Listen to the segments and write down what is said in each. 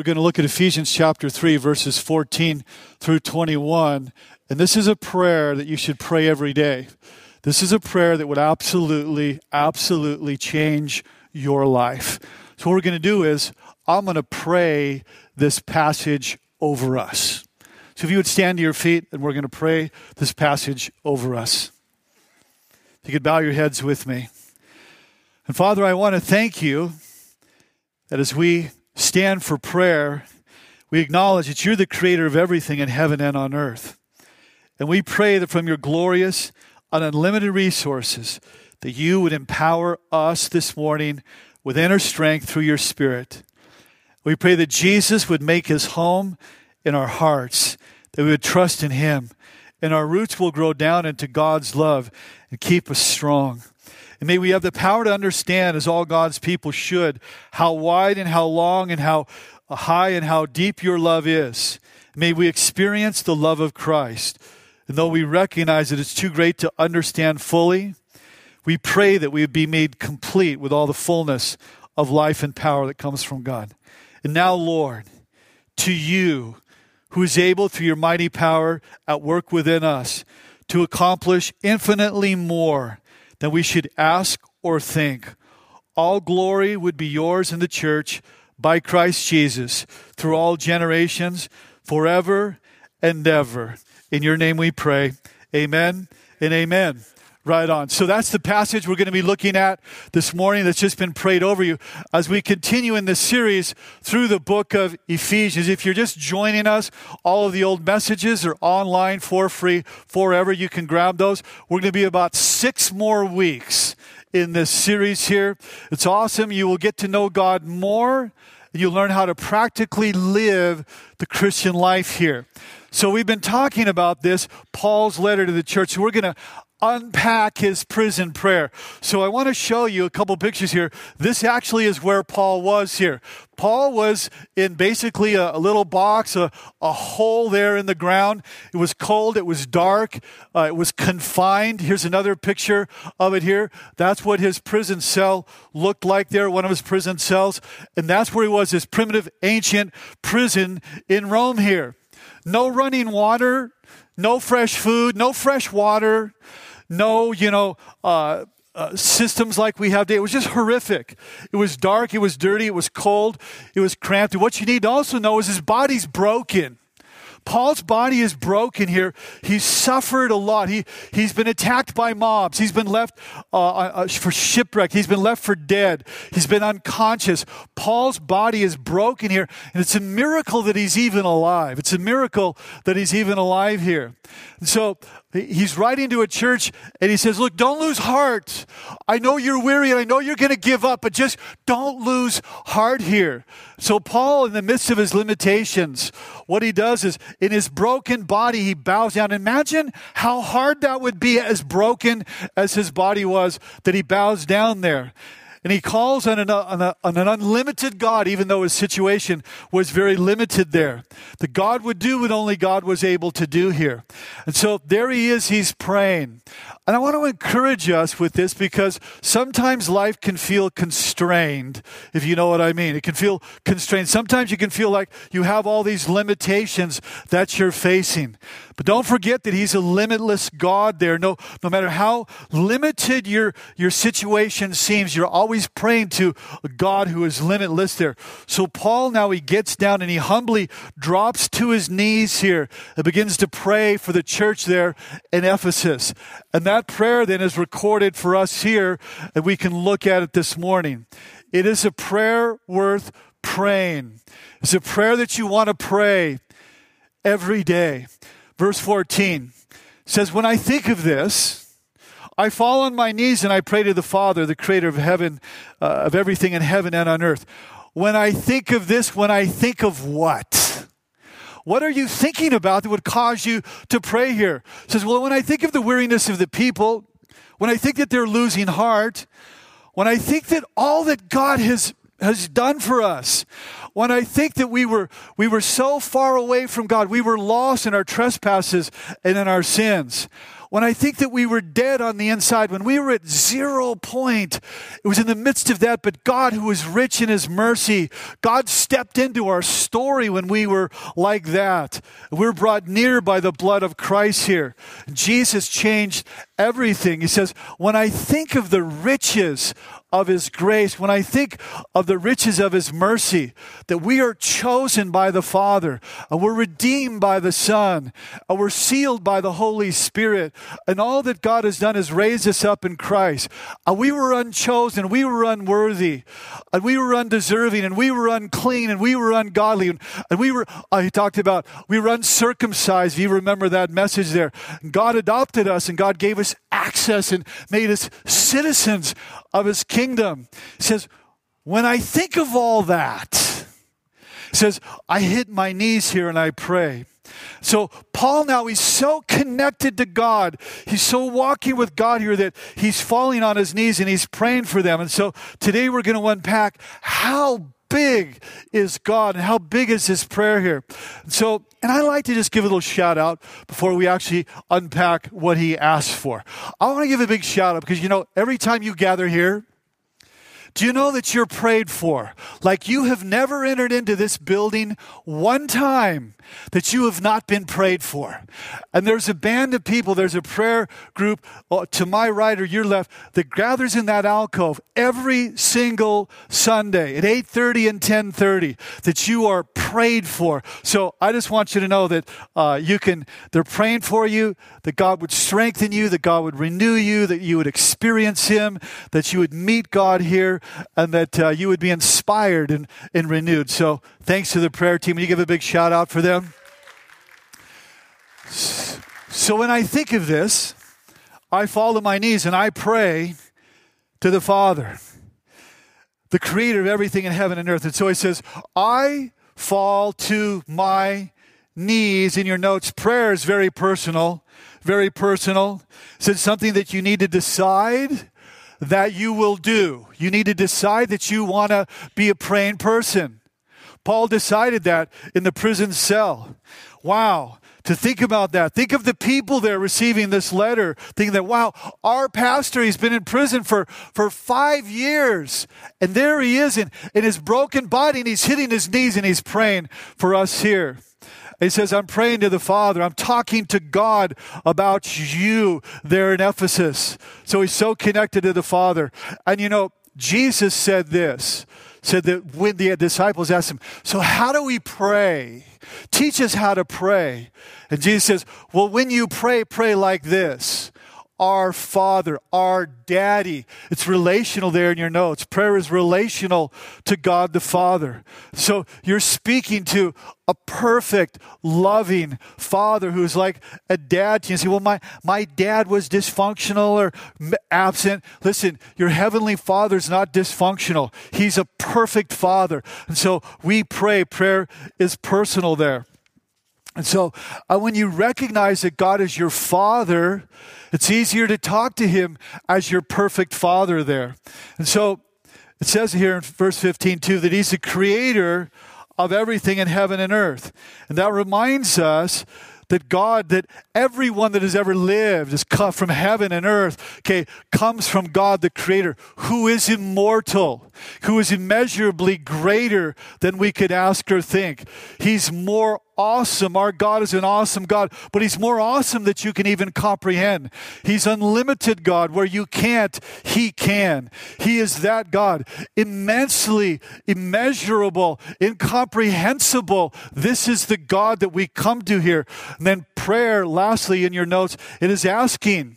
we're going to look at Ephesians chapter 3, verses 14 through 21. And this is a prayer that you should pray every day. This is a prayer that would absolutely, absolutely change your life. So, what we're going to do is, I'm going to pray this passage over us. So, if you would stand to your feet, and we're going to pray this passage over us. If you could bow your heads with me. And Father, I want to thank you that as we stand for prayer, we acknowledge that you're the creator of everything in heaven and on earth. And we pray that from your glorious and unlimited resources, that you would empower us this morning with inner strength through your Spirit. We pray that Jesus would make his home in our hearts, that we would trust in him, and our roots will grow down into God's love and keep us strong. And may we have the power to understand, as all God's people should, how wide and how long and how high and how deep your love is. May we experience the love of Christ. And though we recognize that it's too great to understand fully, we pray that we would be made complete with all the fullness of life and power that comes from God. And now, Lord, to you, who is able through your mighty power at work within us to accomplish infinitely more than we should ask or think. All glory would be yours in the church by Christ Jesus through all generations, forever and ever. In your name we pray. Amen and amen. Right on. So that's the passage we're going to be looking at this morning that's just been prayed over you as we continue in this series through the book of Ephesians. If you're just joining us, all of the old messages are online for free forever. You can grab those. We're going to be about six more weeks in this series here. It's awesome. You will get to know God more. You'll learn how to practically live the Christian life here. So we've been talking about this, Paul's letter to the church. We're going to unpack his prison prayer. So I want to show you a couple pictures here. This actually is where Paul was here. Paul was in basically a, a little box, a, a, hole there in the ground. It was cold, it was dark, uh, it was confined. Here's another picture of it here. That's what his prison cell looked like there, one of his prison cells. And that's where he was, his primitive ancient prison in Rome here. No running water, no fresh food, no fresh water no, you know, uh, uh, systems like we have today. It was just horrific. It was dark, it was dirty, it was cold, it was cramped. And what you need to also know is his body's broken. Paul's body is broken here. He's suffered a lot. He, he's been attacked by mobs. He's been left uh, uh, uh, for shipwreck. He's been left for dead. He's been unconscious. Paul's body is broken here. And it's a miracle that he's even alive. It's a miracle that he's even alive here. And so he's writing to a church and he says, Look, don't lose heart. I know you're weary and I know you're going to give up, but just don't lose heart here. So, Paul, in the midst of his limitations, what he does is in his broken body, he bows down. Imagine how hard that would be, as broken as his body was, that he bows down there. And he calls on an, on, a, on an, unlimited God, even though his situation was very limited there. The God would do what only God was able to do here. And so there he is, he's praying. And I want to encourage us with this because sometimes life can feel constrained, if you know what I mean. It can feel constrained. Sometimes you can feel like you have all these limitations that you're facing. But don't forget that He's a limitless God there. No, no matter how limited your, your situation seems, you're always praying to a God who is limitless there. So Paul now he gets down and he humbly drops to his knees here and begins to pray for the church there in Ephesus. And that prayer then is recorded for us here and we can look at it this morning. It is a prayer worth praying. It's a prayer that you want to pray every day. Verse 14 says, When I think of this, I fall on my knees and I pray to the Father, the creator of heaven, uh, of everything in heaven and on earth. When I think of this, when I think of what? What are you thinking about that would cause you to pray here? Says, Well, when I think of the weariness of the people, when I think that they're losing heart, when I think that all that God has, has done for us, when I think that we were, we were so far away from God, we were lost in our trespasses and in our sins. When I think that we were dead on the inside, when we were at zero point, it was in the midst of that, but God, who is rich in his mercy, God stepped into our story when we were like that. We're brought near by the blood of Christ here. Jesus changed everything. He says, When I think of the riches of His grace, when I think of the riches of His mercy, that we are chosen by the Father, and we're redeemed by the Son, and we're sealed by the Holy Spirit, and all that God has done is raised us up in Christ. And we were unchosen, we were unworthy, and we were undeserving, and we were unclean, and we were ungodly, and, we were, uh, he talked about, we were uncircumcised. You remember that message there. God adopted us, and God gave us access and made us citizens of his kingdom. He says, when I think of all that, says, I hit my knees here and I pray. So, Paul now, he's so connected to God. He's so walking with God here that he's falling on his knees and he's praying for them. And so, today we're going to unpack how big is God and how big is his prayer here. So, and I like to just give a little shout out before we actually unpack what he asked for. I want to give a big shout out because, you know, every time you gather here, do you know that you're prayed for? Like you have never entered into this building one time that you have not been prayed for. And there's a band of people, there's a prayer group uh, to my right or your left that gathers in that alcove every single Sunday at 8:30 and 10:30 that you are prayed for. So I just want you to know that uh, you can. They're praying for you that God would strengthen you, that God would renew you, that you would experience Him, that you would meet God here, and that uh, you would be inspired and, and renewed. So thanks to the prayer team. You give a big shout out for them. So when I think of this, I fall to my knees and I pray to the Father, the creator of everything in heaven and earth. And so he says, I fall to my knees. In your notes, prayer is very personal, very personal. It's something that you need to decide that you will do. You need to decide that you want to be a praying person. Paul decided that in the prison cell. Wow. To think about that. Think of the people there receiving this letter, thinking that, wow, our pastor, he's been in prison for, for five years. And there he is in, in his broken body, and he's hitting his knees and he's praying for us here. He says, I'm praying to the Father. I'm talking to God about you there in Ephesus. So he's so connected to the Father. And you know, Jesus said this said that when the disciples asked him, So, how do we pray? Teach us how to pray. And Jesus says, Well, when you pray, pray like this our Father, our Daddy. It's relational there in your notes. Prayer is relational to God the Father. So you're speaking to a perfect, loving Father who's like a dad to you. You say, well, my, my dad was dysfunctional or absent. Listen, your heavenly Father's not dysfunctional. He's a perfect Father. And so we pray. Prayer is personal there. And so uh, when you recognize that God is your Father, it's easier to talk to Him as your perfect Father there. And so it says here in verse 15 too that He's the creator of everything in heaven and earth. And that reminds us that God, that everyone that has ever lived is cut from heaven and earth, okay, comes from God the Creator, who is immortal, who is immeasurably greater than we could ask or think. He's more awesome. Our God is an awesome God, but He's more awesome that you can even comprehend. He's unlimited God where you can't, He can. He is that God, immensely, immeasurable, incomprehensible. This is the God that we come to here. And then prayer, lastly, in your notes, it is asking.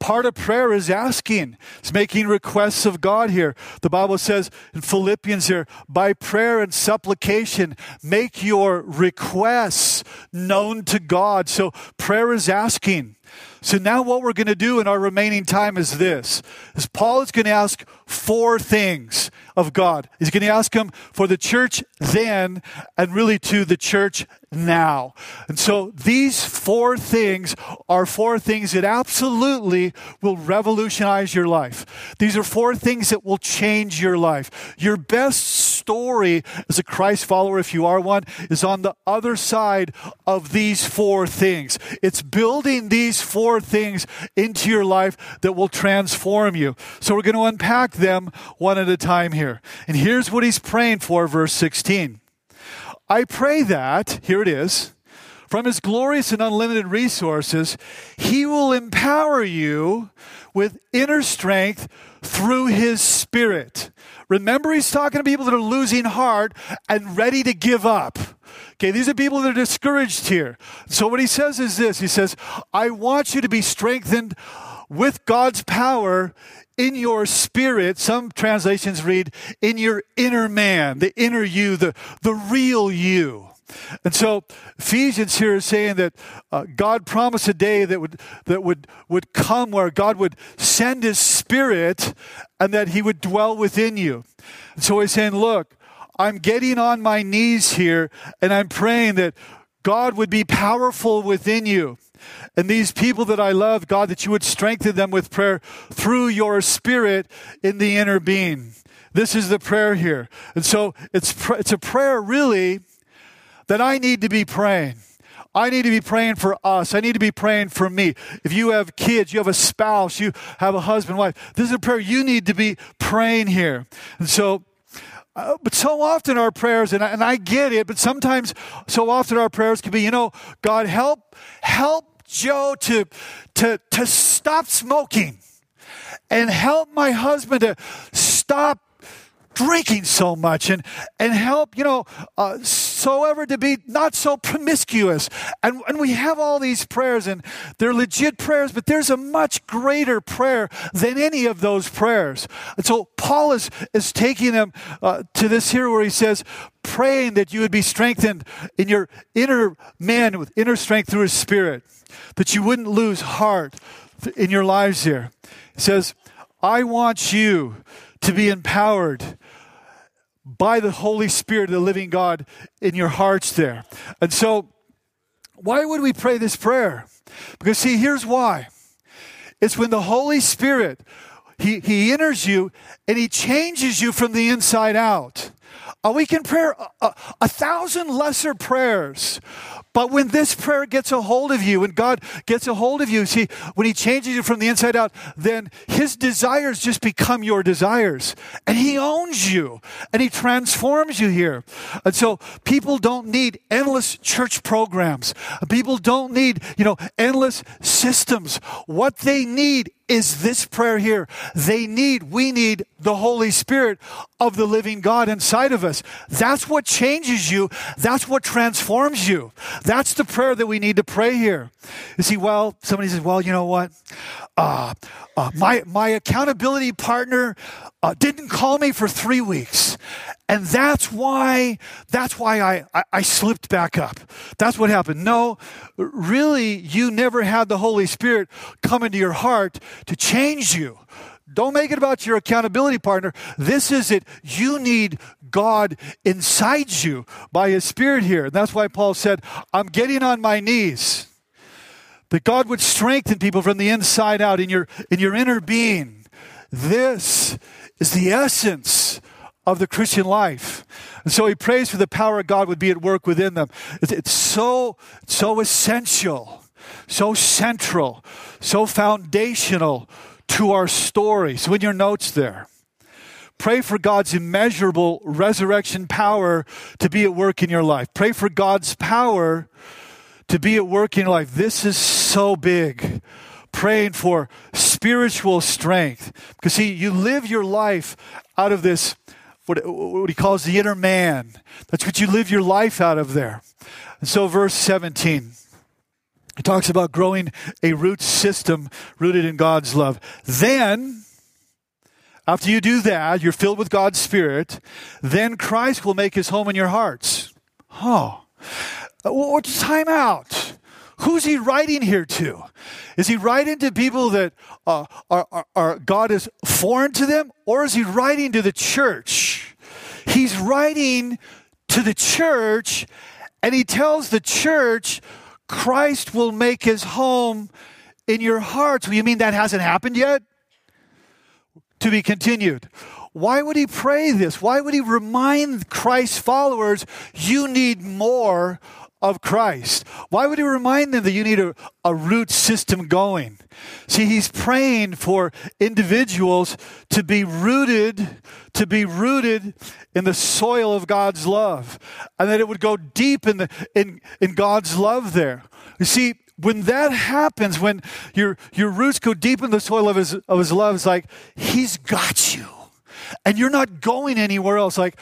Part of prayer is asking. It's making requests of God here. The Bible says in Philippians here, by prayer and supplication, make your requests known to God. So prayer is asking. So now what we're going to do in our remaining time is this. Is Paul is going to ask four things of God. He's going to ask him for the church then and really to the church now. And so these four things are four things that absolutely will revolutionize your life. These are four things that will change your life. Your best story as a Christ follower, if you are one, is on the other side of these four things. It's building these four things into your life that will transform you. So we're going to unpack them one at a time here. And here's what he's praying for, verse 16. I pray that, here it is, from his glorious and unlimited resources, he will empower you with inner strength through his spirit. Remember, he's talking to people that are losing heart and ready to give up. Okay, these are people that are discouraged here. So, what he says is this He says, I want you to be strengthened with God's power in your spirit. Some translations read, in your inner man, the inner you, the, the real you. And so Ephesians here is saying that uh, God promised a day that would that would would come where God would send His Spirit and that He would dwell within you. And so He's saying, look, I'm getting on my knees here and I'm praying that God would be powerful within you. And these people that I love, God, that you would strengthen them with prayer through your spirit in the inner being. This is the prayer here. And so it's, it's a prayer really that I need to be praying. I need to be praying for us. I need to be praying for me. If you have kids, you have a spouse, you have a husband, wife, this is a prayer you need to be praying here. And so, uh, but so often our prayers, and I, and I get it, but sometimes, so often our prayers can be, you know, God help, help Joe to, to, to stop smoking and help my husband to stop drinking so much and, and help, you know, uh, so ever to be not so promiscuous. And, and we have all these prayers, and they're legit prayers, but there's a much greater prayer than any of those prayers. And so Paul is, is taking them uh, to this here where he says, praying that you would be strengthened in your inner man with inner strength through his spirit, that you wouldn't lose heart in your lives here. He says, I want you to be empowered by the Holy Spirit the living God in your hearts there. And so, why would we pray this prayer? Because, see, here's why it's when the Holy Spirit. He, he enters you and he changes you from the inside out. Uh, we can pray a, a, a thousand lesser prayers, but when this prayer gets a hold of you, when God gets a hold of you, see, when He changes you from the inside out, then His desires just become your desires. And He owns you and He transforms you here. And so people don't need endless church programs. People don't need, you know, endless systems. What they need is this prayer here. They need, we need the Holy Spirit of the living God inside of us. That's what changes you. That's what transforms you. That's the prayer that we need to pray here. You see, well, somebody says, well, you know what? Uh, uh, my, my accountability partner uh, didn't call me for three weeks. And that's why, that's why I, I, I slipped back up. That's what happened. No, really, you never had the Holy Spirit come into your heart to change you. Don't make it about your accountability partner. This is it. You need God inside you by His Spirit here. And that's why Paul said, I'm getting on my knees. That God would strengthen people from the inside out in your, in your inner being. This is the essence of the Christian life. And so he prays for the power of God would be at work within them. It's, it's so, so essential, so central, so foundational to our story. So, in your notes there, pray for God's immeasurable resurrection power to be at work in your life. Pray for God's power to be at work in your life. This is so big. Praying for spiritual strength. Because, see, you live your life out of this, what, what he calls the inner man. That's what you live your life out of there. And so, verse 17. He talks about growing a root system rooted in God's love. Then, after you do that, you're filled with God's Spirit, then Christ will make his home in your hearts. Oh, well, time out. Who's he writing here to? Is he writing to people that uh, are, are, are, God is foreign to them, or is he writing to the church? He's writing to the church, and he tells the church Christ will make his home in your hearts. Well, you mean that hasn't happened yet? To be continued. Why would he pray this? Why would he remind Christ's followers, you need more of Christ. Why would he remind them that you need a, a root system going? See, he's praying for individuals to be rooted, to be rooted in the soil of God's love, and that it would go deep in the in, in God's love there. You see, when that happens, when your your roots go deep in the soil of his of his love, it's like he's got you. And you're not going anywhere else. Like,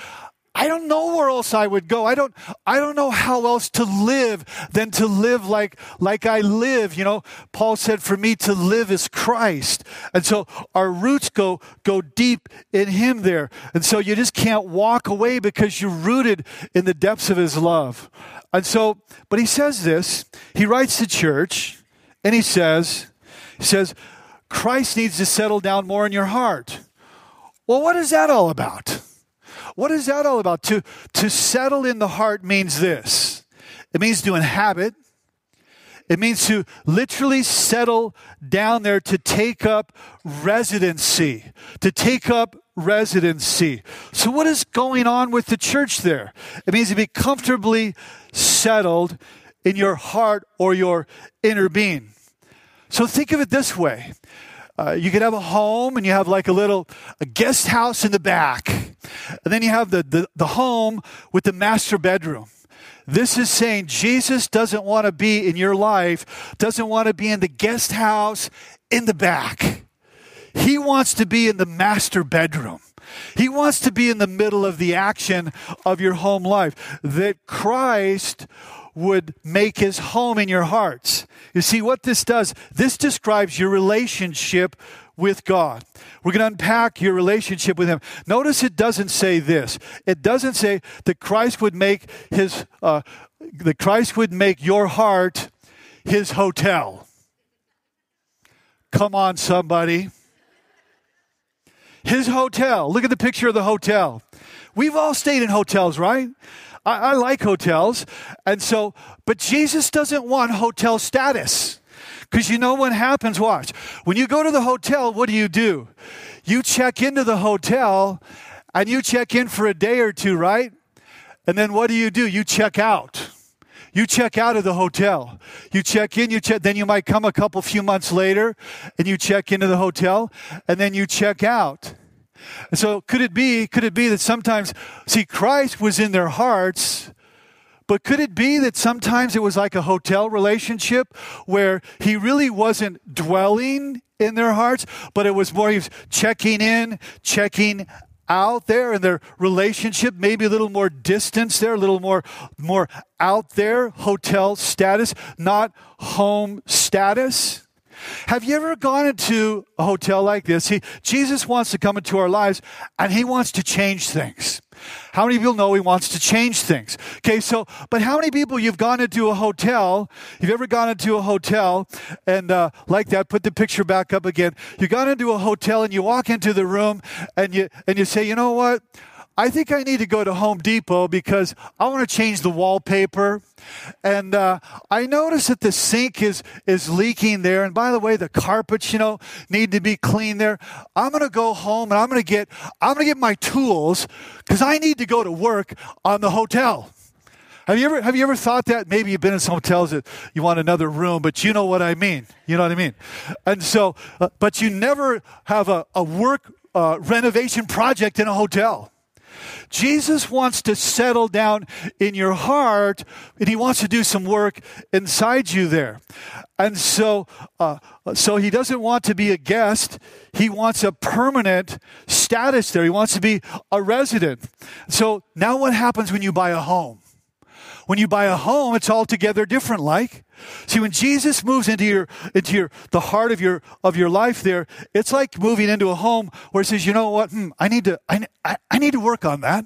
I don't know where else I would go. I don't I don't know how else to live than to live like like I live. You know, Paul said for me to live is Christ. And so our roots go go deep in him there. And so you just can't walk away because you're rooted in the depths of his love. And so but he says this, he writes to church and he says he says Christ needs to settle down more in your heart. Well, what is that all about? What is that all about? To, to settle in the heart means this it means to inhabit, it means to literally settle down there to take up residency, to take up residency. So, what is going on with the church there? It means to be comfortably settled in your heart or your inner being. So, think of it this way uh, you could have a home and you have like a little a guest house in the back. And then you have the, the, the home with the master bedroom. This is saying Jesus doesn't want to be in your life, doesn't want to be in the guest house in the back. He wants to be in the master bedroom. He wants to be in the middle of the action of your home life. That Christ would make his home in your hearts. You see, what this does, this describes your relationship with God. We're going to unpack your relationship with Him. Notice it doesn't say this. It doesn't say that Christ would make His, uh, that Christ would make your heart His hotel. Come on, somebody. His hotel. Look at the picture of the hotel. We've all stayed in hotels, right? I, I like hotels. And so, but Jesus doesn't want hotel status. Because you know what happens? Watch. When you go to the hotel, what do you do? You check into the hotel and you check in for a day or two, right? And then what do you do? You check out. You check out of the hotel. You check in, you check, then you might come a couple few months later and you check into the hotel and then you check out. And so could it be, could it be that sometimes, see, Christ was in their hearts, but could it be that sometimes it was like a hotel relationship where he really wasn't dwelling in their hearts, but it was more he was checking in, checking out there in their relationship, maybe a little more distance there, a little more more out there, hotel status, not home status. Have you ever gone into a hotel like this? He, Jesus wants to come into our lives and he wants to change things. How many people know he wants to change things? Okay, so, but how many people you've gone into a hotel? You've ever gone into a hotel and uh, like that? Put the picture back up again. You got into a hotel and you walk into the room and you and you say, you know what? I think I need to go to Home Depot because I want to change the wallpaper. And uh, I notice that the sink is, is leaking there. And by the way, the carpets, you know, need to be cleaned there. I'm going to go home and I'm going to get, I'm going to get my tools because I need to go to work on the hotel. Have you ever have you ever thought that? Maybe you've been in some hotels that you want another room, but you know what I mean. You know what I mean. And so, uh, but you never have a, a work uh, renovation project in a hotel. Jesus wants to settle down in your heart and he wants to do some work inside you there. And so, uh, so he doesn't want to be a guest. He wants a permanent status there. He wants to be a resident. So now what happens when you buy a home? When you buy a home, it's altogether different, like. See, when Jesus moves into your into your the heart of your of your life there, it's like moving into a home where it says, you know what, hmm, I need to I, I, I need to work on that.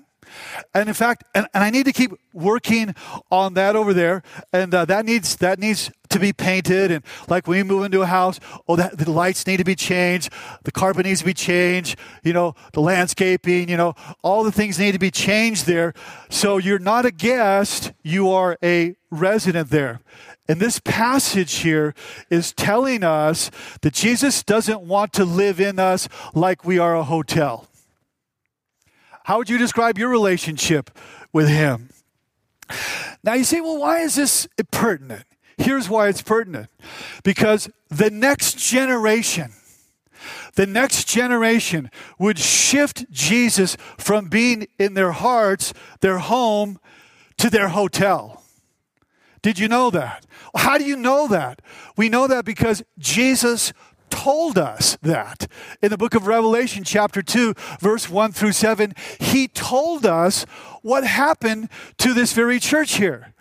And in fact, and, and I need to keep working on that over there. And uh, that needs that needs to be painted. And like when you move into a house, oh, that the lights need to be changed, the carpet needs to be changed. You know, the landscaping. You know, all the things need to be changed there. So you're not a guest; you are a resident there. And this passage here is telling us that Jesus doesn't want to live in us like we are a hotel. How would you describe your relationship with Him? Now you say, well, why is this pertinent? Here's why it's pertinent because the next generation, the next generation would shift Jesus from being in their hearts, their home, to their hotel. Did you know that? How do you know that? We know that because Jesus told us that. In the book of Revelation, chapter 2, verse 1 through 7, he told us what happened to this very church here.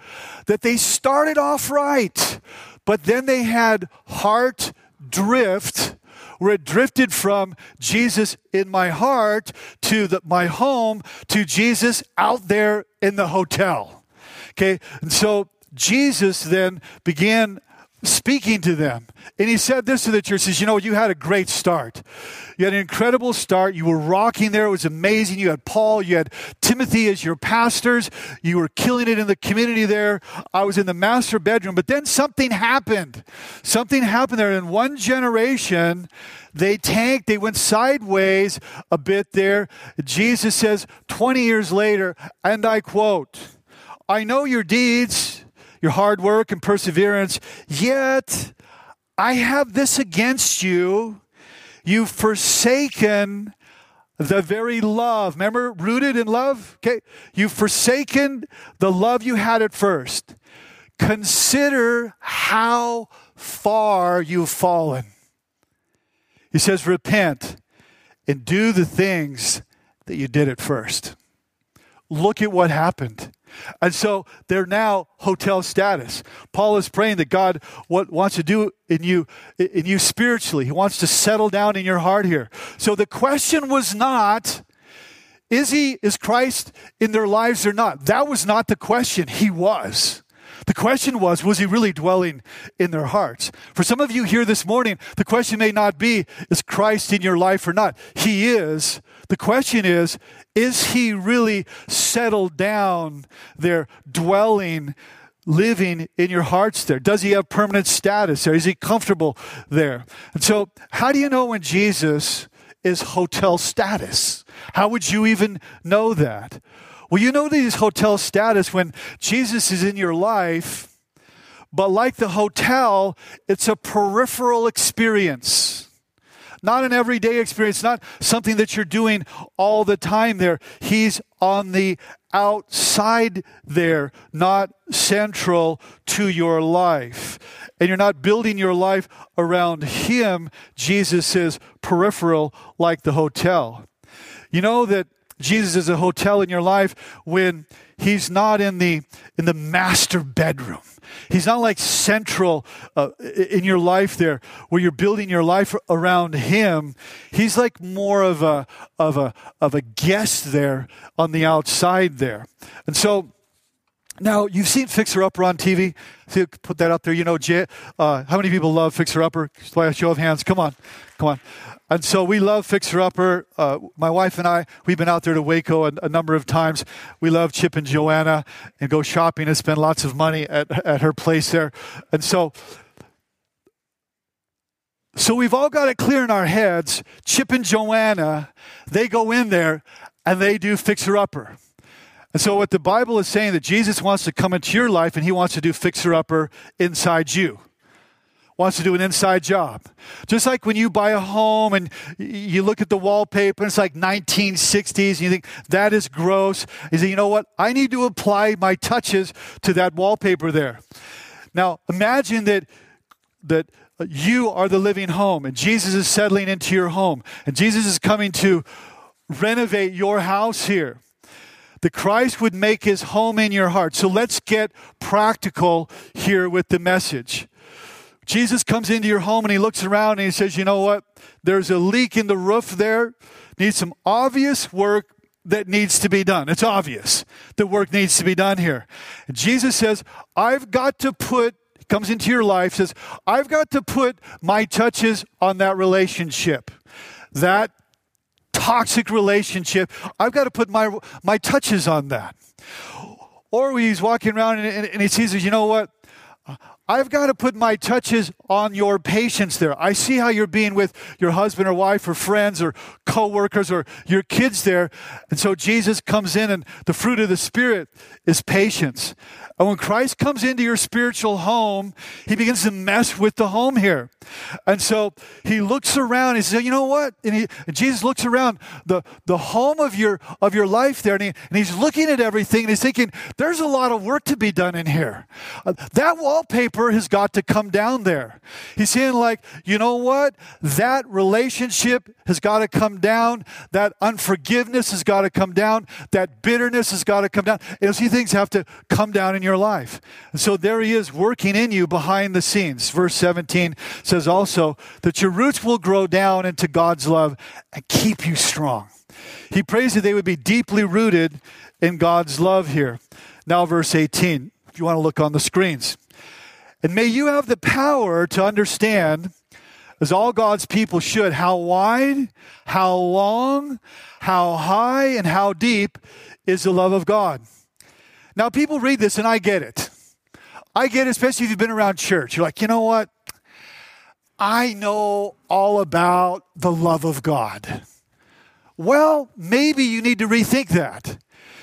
That they started off right, but then they had heart drift where it drifted from Jesus in my heart to the, my home to Jesus out there in the hotel. Okay, and so Jesus then began speaking to them. And he said this to the church, says, you know, you had a great start. You had an incredible start. You were rocking there. It was amazing. You had Paul, you had Timothy as your pastors. You were killing it in the community there. I was in the master bedroom. But then something happened. Something happened there. In one generation, they tanked, they went sideways a bit there. Jesus says 20 years later, and I quote, I know your deeds your hard work and perseverance. Yet I have this against you. You've forsaken the very love. Remember, rooted in love? Okay. You've forsaken the love you had at first. Consider how far you've fallen. He says, repent and do the things that you did at first. Look at what happened. And so they're now hotel status. Paul is praying that God what wants to do in you in you spiritually. He wants to settle down in your heart here. So the question was not is he is Christ in their lives or not? That was not the question. He was. The question was, was he really dwelling in their hearts? For some of you here this morning, the question may not be, is Christ in your life or not? He is. The question is, is he really settled down there, dwelling, living in your hearts there? Does he have permanent status there? Is he comfortable there? And so, how do you know when Jesus is hotel status? How would you even know that? Well, you know these hotel status when Jesus is in your life, but like the hotel, it's a peripheral experience. Not an everyday experience, not something that you're doing all the time there. He's on the outside there, not central to your life. And you're not building your life around Him. Jesus is peripheral like the hotel. You know that Jesus is a hotel in your life when he's not in the in the master bedroom. He's not like central uh, in your life there where you're building your life around him. He's like more of a of a of a guest there on the outside there. And so now you've seen Fixer Upper on TV. Put that out there. You know, uh, how many people love Fixer Upper? A show of hands. Come on, come on. And so we love Fixer Upper. Uh, my wife and I, we've been out there to Waco a, a, number of times. We love Chip and Joanna and go shopping and spend lots of money at, at her place there. And so, so we've all got it clear in our heads. Chip and Joanna, they go in there and they do Fixer Upper. And so, what the Bible is saying that Jesus wants to come into your life and he wants to do Fixer Upper inside you wants to do an inside job. Just like when you buy a home and you look at the wallpaper and it's like 1960s and you think that is gross. You say, you know what? I need to apply my touches to that wallpaper there. Now imagine that that uh, you are the living home and Jesus is settling into your home and Jesus is coming to renovate your house here. That Christ would make his home in your heart. So let's get practical here with the message. Jesus comes into your home and he looks around and he says, You know what? There's a leak in the roof there. Needs some obvious work that needs to be done. It's obvious the work needs to be done here. Jesus says, I've got to put, comes into your life, says, I've got to put my touches on that relationship. That toxic relationship, I've got to put my, my touches on that. Or he's walking around and, and, he sees, you know what? I've got to put my touches on your patience there. I see how you're being with your husband or wife or friends or coworkers or your kids there. And so Jesus comes in and the fruit of the Spirit is patience. And when Christ comes into your spiritual home, he begins to mess with the home here. And so he looks around, he says, you know what? And, he, and Jesus looks around the, the home of your, of your life there, and, he, and he's looking at everything, and he's thinking, there's a lot of work to be done in here. Uh, that wallpaper has got to come down there. He's saying, like, you know what? That relationship has got to come down. That unforgiveness has got to come down. That bitterness has got to come down. And see things have to come down in your life. And so there he is working in you behind the scenes. Verse 17 says also that your roots will grow down into God's love and keep you strong. He prays that they would be deeply rooted in God's love here. Now, verse 18, if you want to look on the screens. And may you have the power to understand, as all God's people should, how wide, how long, how high, and how deep is the love of God. Now, people read this and I get it. I get it, especially if you've been around church. You're like, you know what? I know all about the love of God. Well, maybe you need to rethink that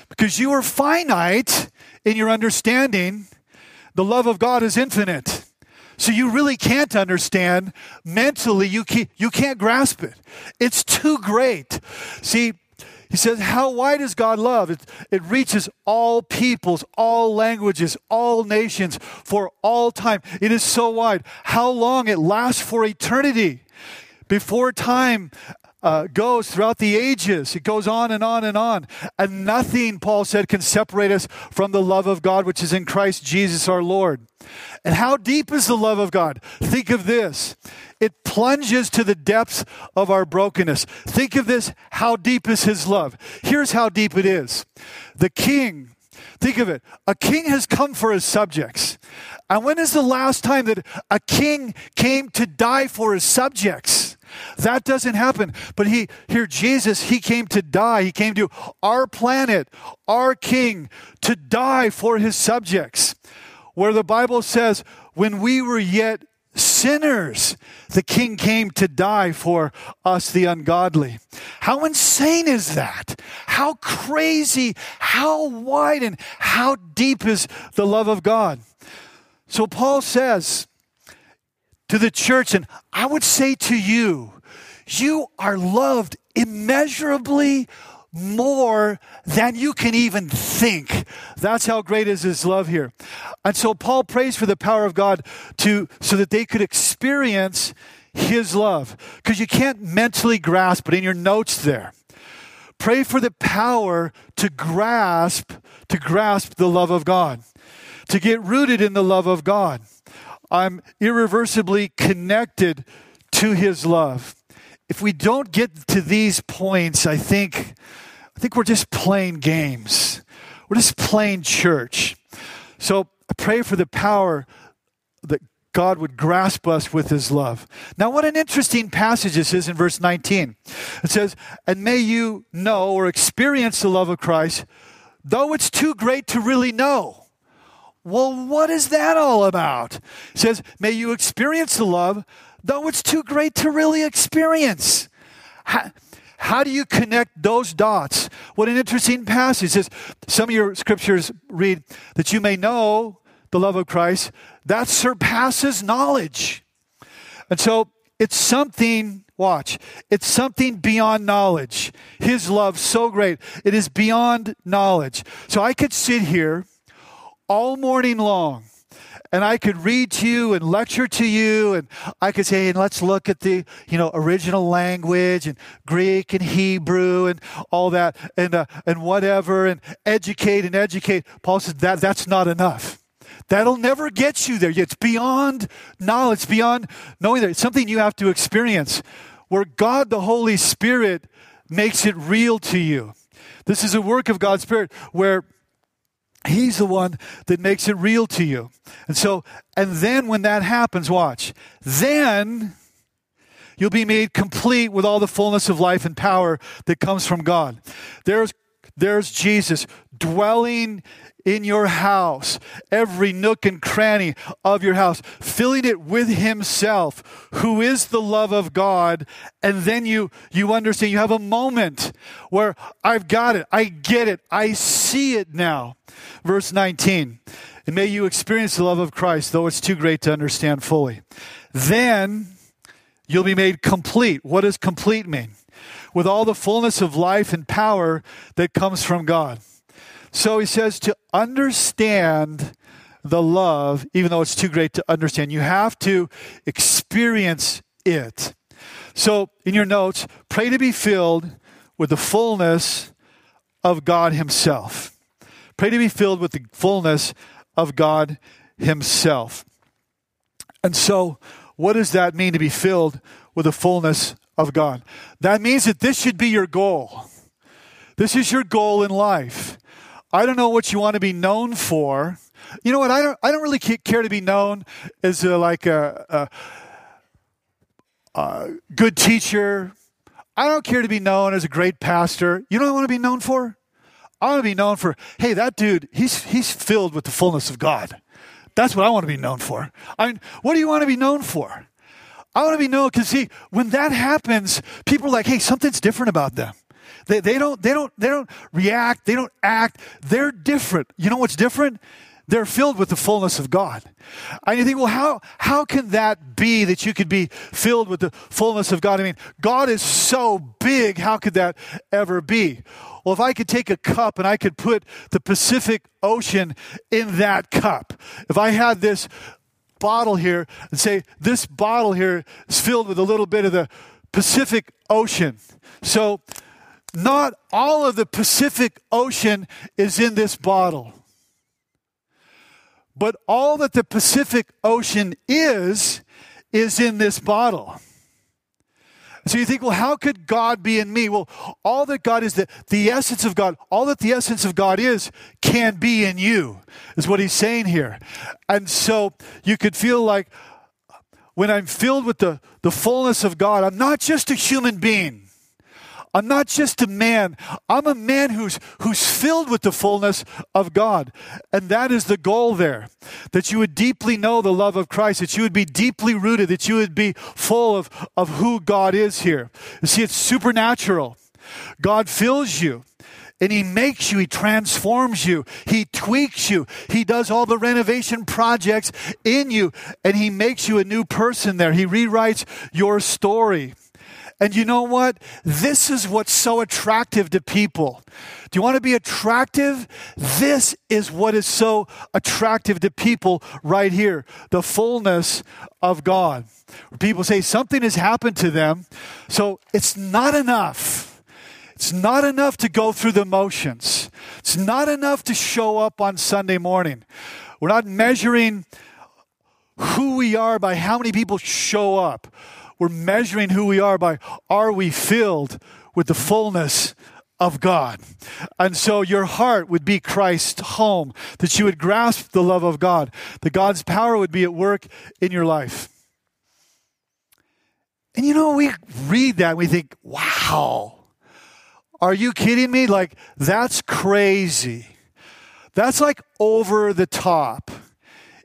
because you are finite in your understanding. The love of God is infinite. So you really can't understand mentally, you can't, you can't grasp it. It's too great. See, he says, How wide is God love? It, it reaches all peoples, all languages, all nations for all time. It is so wide. How long? It lasts for eternity. Before time uh, goes throughout the ages. It goes on and on and on. And nothing, Paul said, can separate us from the love of God which is in Christ Jesus our Lord. And how deep is the love of God? Think of this. It plunges to the depths of our brokenness. Think of this. How deep is his love? Here's how deep it is. The king, think of it. A king has come for his subjects. And when is the last time that a king came to die for his subjects? That doesn't happen. But he here Jesus, he came to die. He came to our planet, our king to die for his subjects. Where the Bible says when we were yet sinners, the king came to die for us, the ungodly. How insane is that? How crazy, how wide, and how deep is the love of God? So Paul says, to the church, and I would say to you, you are loved immeasurably more than you can even think. That's how great is his love here. And so Paul prays for the power of God to so that they could experience his love. Because you can't mentally grasp it in your notes there. Pray for the power to grasp, to grasp the love of God, to get rooted in the love of God. I'm irreversibly connected to his love. If we don't get to these points, I think I think we're just playing games. We're just playing church. So I pray for the power that God would grasp us with his love. Now, what an interesting passage this is in verse 19. It says, And may you know or experience the love of Christ, though it's too great to really know. Well, what is that all about? It says, May you experience the love, though it's too great to really experience. How, how do you connect those dots? What an interesting passage. It says, some of your scriptures read that you may know the love of Christ that surpasses knowledge. And so it's something, watch, it's something beyond knowledge. His love so great. It is beyond knowledge. So I could sit here all morning long and I could read to you and lecture to you, and I could say, and let's look at the you know original language and Greek and Hebrew and all that, and uh, and whatever, and educate and educate. Paul says that that's not enough. That'll never get you there. It's beyond knowledge, beyond knowing that it's something you have to experience, where God the Holy Spirit makes it real to you. This is a work of God's Spirit where He's the one that makes it real to you. And so, and then when that happens, watch, then you'll be made complete with all the fullness of life and power that comes from God. There's There's Jesus dwelling in your house, every nook and cranny of your house, filling it with himself, who is the love of God. And then you, you understand, you have a moment where I've got it. I get it. I see it now. Verse 19. And may you experience the love of Christ, though it's too great to understand fully. Then you'll be made complete. What does complete mean? With all the fullness of life and power that comes from God. So he says to understand the love, even though it's too great to understand, you have to experience it. So in your notes, pray to be filled with the fullness of God Himself. Pray to be filled with the fullness of God Himself. And so, what does that mean to be filled with the fullness of God? That means that this should be your goal. This is your goal in life. I don't know what you want to be known for. You know what? I don't. I don't really care to be known as a, like a, a, a good teacher. I don't care to be known as a great pastor. You know what I want to be known for? I want to be known for, hey, that dude, he's he's filled with the fullness of God. That's what I want to be known for. I mean, what do you want to be known for? I want to be known because see, when that happens, people are like, hey, something's different about them. They, they don't they don't they don't react, they don't act. They're different. You know what's different? They're filled with the fullness of God. And you think, well, how, how can that be that you could be filled with the fullness of God? I mean, God is so big. How could that ever be? Well, if I could take a cup and I could put the Pacific Ocean in that cup, if I had this bottle here and say, this bottle here is filled with a little bit of the Pacific Ocean. So, not all of the Pacific Ocean is in this bottle. But all that the Pacific Ocean is, is in this bottle. So you think, well, how could God be in me? Well, all that God is, the, the essence of God, all that the essence of God is, can be in you, is what he's saying here. And so you could feel like when I'm filled with the, the fullness of God, I'm not just a human being. I'm not just a man. I'm a man who's, who's filled with the fullness of God. And that is the goal there. That you would deeply know the love of Christ, that you would be deeply rooted, that you would be full of, of who God is here. You see, it's supernatural. God fills you and he makes you, he transforms you, he tweaks you, he does all the renovation projects in you, and he makes you a new person there. He rewrites your story. And you know what? This is what's so attractive to people. Do you want to be attractive? This is what is so attractive to people right here the fullness of God. People say something has happened to them, so it's not enough. It's not enough to go through the motions. It's not enough to show up on Sunday morning. We're not measuring who we are by how many people show up we're measuring who we are by are we filled with the fullness of God. And so your heart would be Christ's home, that you would grasp the love of God, that God's power would be at work in your life. And you know, we read that and we think, wow, are you kidding me? Like, that's crazy. That's like over the top.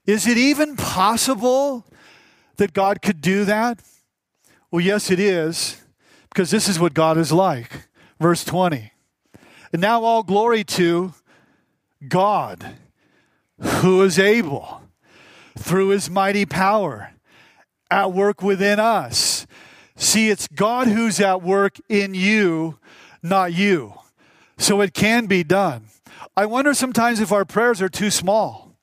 Is it even possible that God could do that? Well, yes, it is, because this is what God is like. Verse 20. And now all glory to God, who is able, through his mighty power, at work within us. See, it's God who's at work in you, not you. So it can be done. I wonder sometimes if our prayers are too small.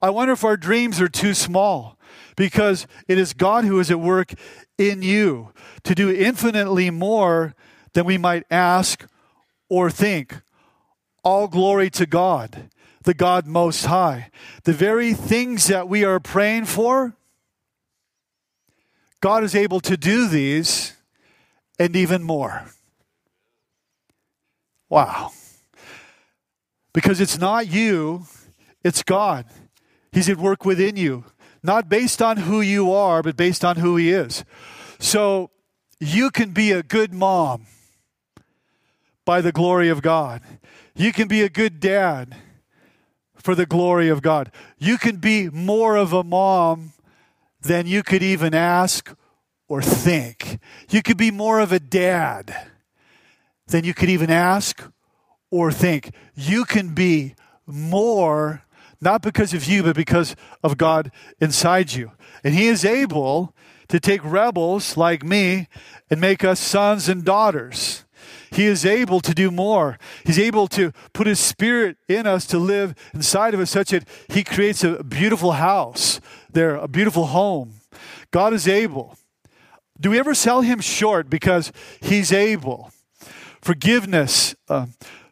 I wonder if our dreams are too small because it is God who is at work in you to do infinitely more than we might ask or think. All glory to God, the God Most High. The very things that we are praying for, God is able to do these and even more. Wow. Because it's not you, it's God. He's at work within you not based on who you are, but based on who He is. So you can be a good mom by the glory of God. You can be a good dad for the glory of God. You can be more of a mom than you could even ask or think. You could be more of a dad than you could even ask or think. You can be more, not because of you, but because of God inside you. And He is able to take rebels like me and make us sons and daughters. He is able to do more. He's able to put His Spirit in us to live inside of us such that He creates a beautiful house there, a beautiful home. God is able. Do we ever sell Him short because He's able? Forgiveness. Uh,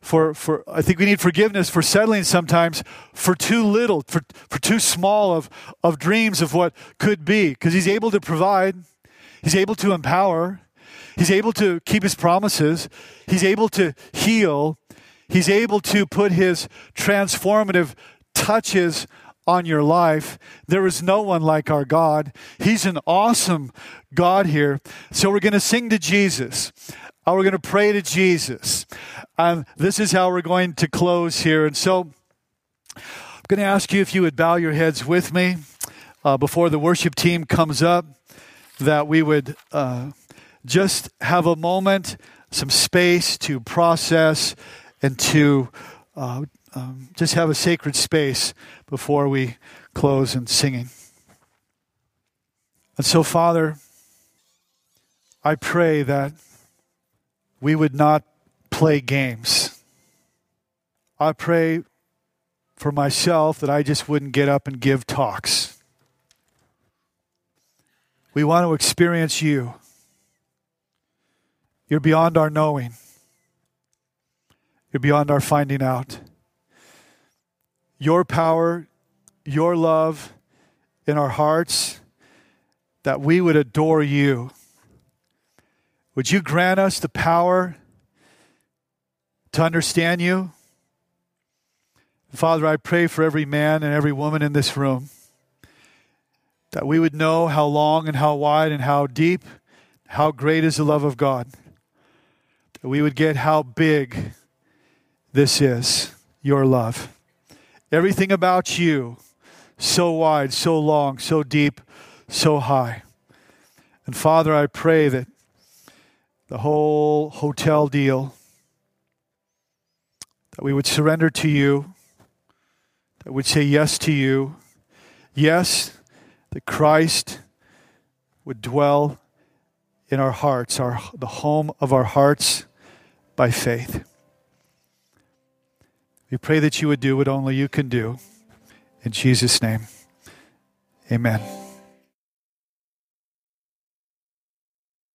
for, for I think we need forgiveness for settling sometimes for too little, for, for too small of, of dreams of what could be. Because He's able to provide, He's able to empower, He's able to keep his promises. He's able to heal. He's able to put his transformative touches on your life. There is no one like our God. He's an awesome God here. So we're going to sing to Jesus. Uh, we're going to pray to Jesus. And this is how we're going to close here. And so I'm going to ask you if you would bow your heads with me uh, before the worship team comes up, that we would. Uh, just have a moment, some space to process and to uh, um, just have a sacred space before we close in singing. And so, Father, I pray that we would not play games. I pray for myself that I just wouldn't get up and give talks. We want to experience you. You're beyond our knowing. You're beyond our finding out. Your power, your love in our hearts, that we would adore you. Would you grant us the power to understand you? Father, I pray for every man and every woman in this room that we would know how long and how wide and how deep, how great is the love of God that we would get how big this is your love. Everything about you, so wide, so long, so deep, so high. And Father, I pray that the whole hotel deal, that we would surrender to you, that would say yes to you. Yes, that Christ would dwell in our hearts, our, the home of our hearts by faith. We pray that you would do what only you can do. In Jesus' name, amen.